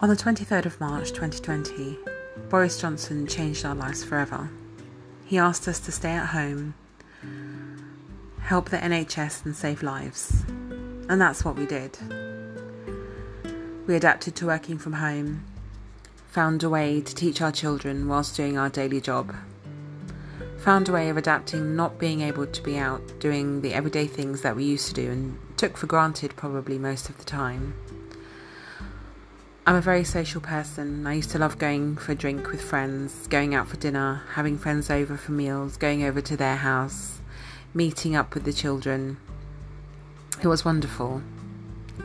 On the 23rd of March 2020, Boris Johnson changed our lives forever. He asked us to stay at home, help the NHS, and save lives. And that's what we did. We adapted to working from home, found a way to teach our children whilst doing our daily job, found a way of adapting not being able to be out doing the everyday things that we used to do and took for granted probably most of the time. I'm a very social person. I used to love going for a drink with friends, going out for dinner, having friends over for meals, going over to their house, meeting up with the children. It was wonderful.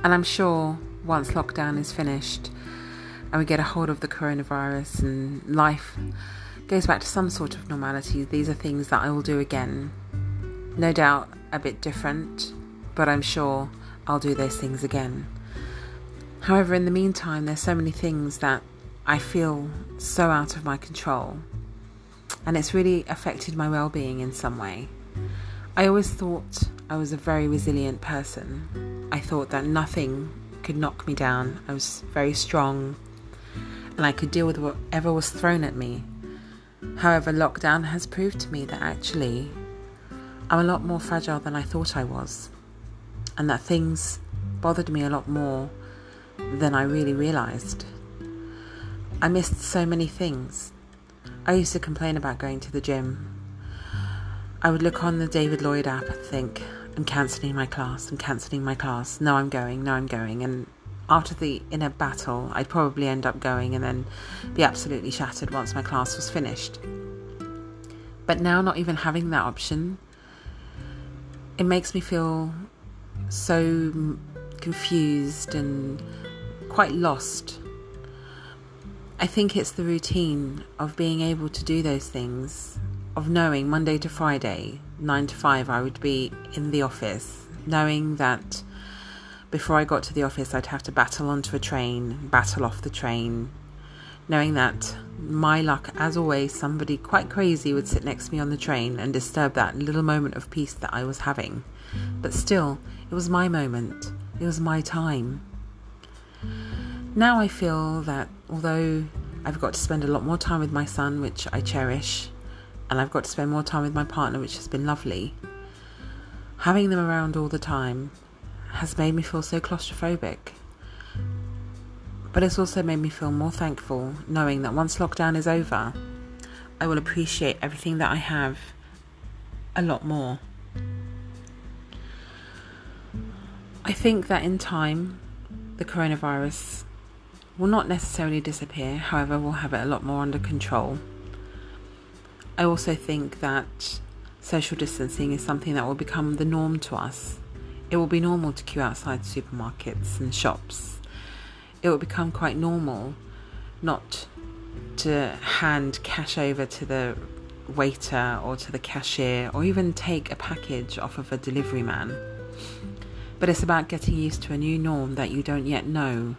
And I'm sure once lockdown is finished and we get a hold of the coronavirus and life goes back to some sort of normality, these are things that I will do again. No doubt a bit different, but I'm sure I'll do those things again. However, in the meantime, there's so many things that I feel so out of my control, and it's really affected my well being in some way. I always thought I was a very resilient person. I thought that nothing could knock me down. I was very strong and I could deal with whatever was thrown at me. However, lockdown has proved to me that actually I'm a lot more fragile than I thought I was, and that things bothered me a lot more than I really realised. I missed so many things. I used to complain about going to the gym. I would look on the David Lloyd app and think, I'm cancelling my class, I'm cancelling my class, no, I'm going, no, I'm going. And after the inner battle, I'd probably end up going and then be absolutely shattered once my class was finished. But now, not even having that option, it makes me feel so confused and quite lost. I think it's the routine of being able to do those things, of knowing Monday to Friday, 9 to 5, I would be in the office, knowing that before I got to the office, I'd have to battle onto a train, battle off the train, knowing that my luck, as always, somebody quite crazy would sit next to me on the train and disturb that little moment of peace that I was having. But still, it was my moment, it was my time. Now I feel that although I've got to spend a lot more time with my son, which I cherish, and I've got to spend more time with my partner, which has been lovely, having them around all the time has made me feel so claustrophobic. But it's also made me feel more thankful knowing that once lockdown is over, I will appreciate everything that I have a lot more. I think that in time, the coronavirus will not necessarily disappear, however, we'll have it a lot more under control. I also think that social distancing is something that will become the norm to us. It will be normal to queue outside supermarkets and shops. It will become quite normal not to hand cash over to the waiter or to the cashier or even take a package off of a delivery man. But it's about getting used to a new norm that you don't yet know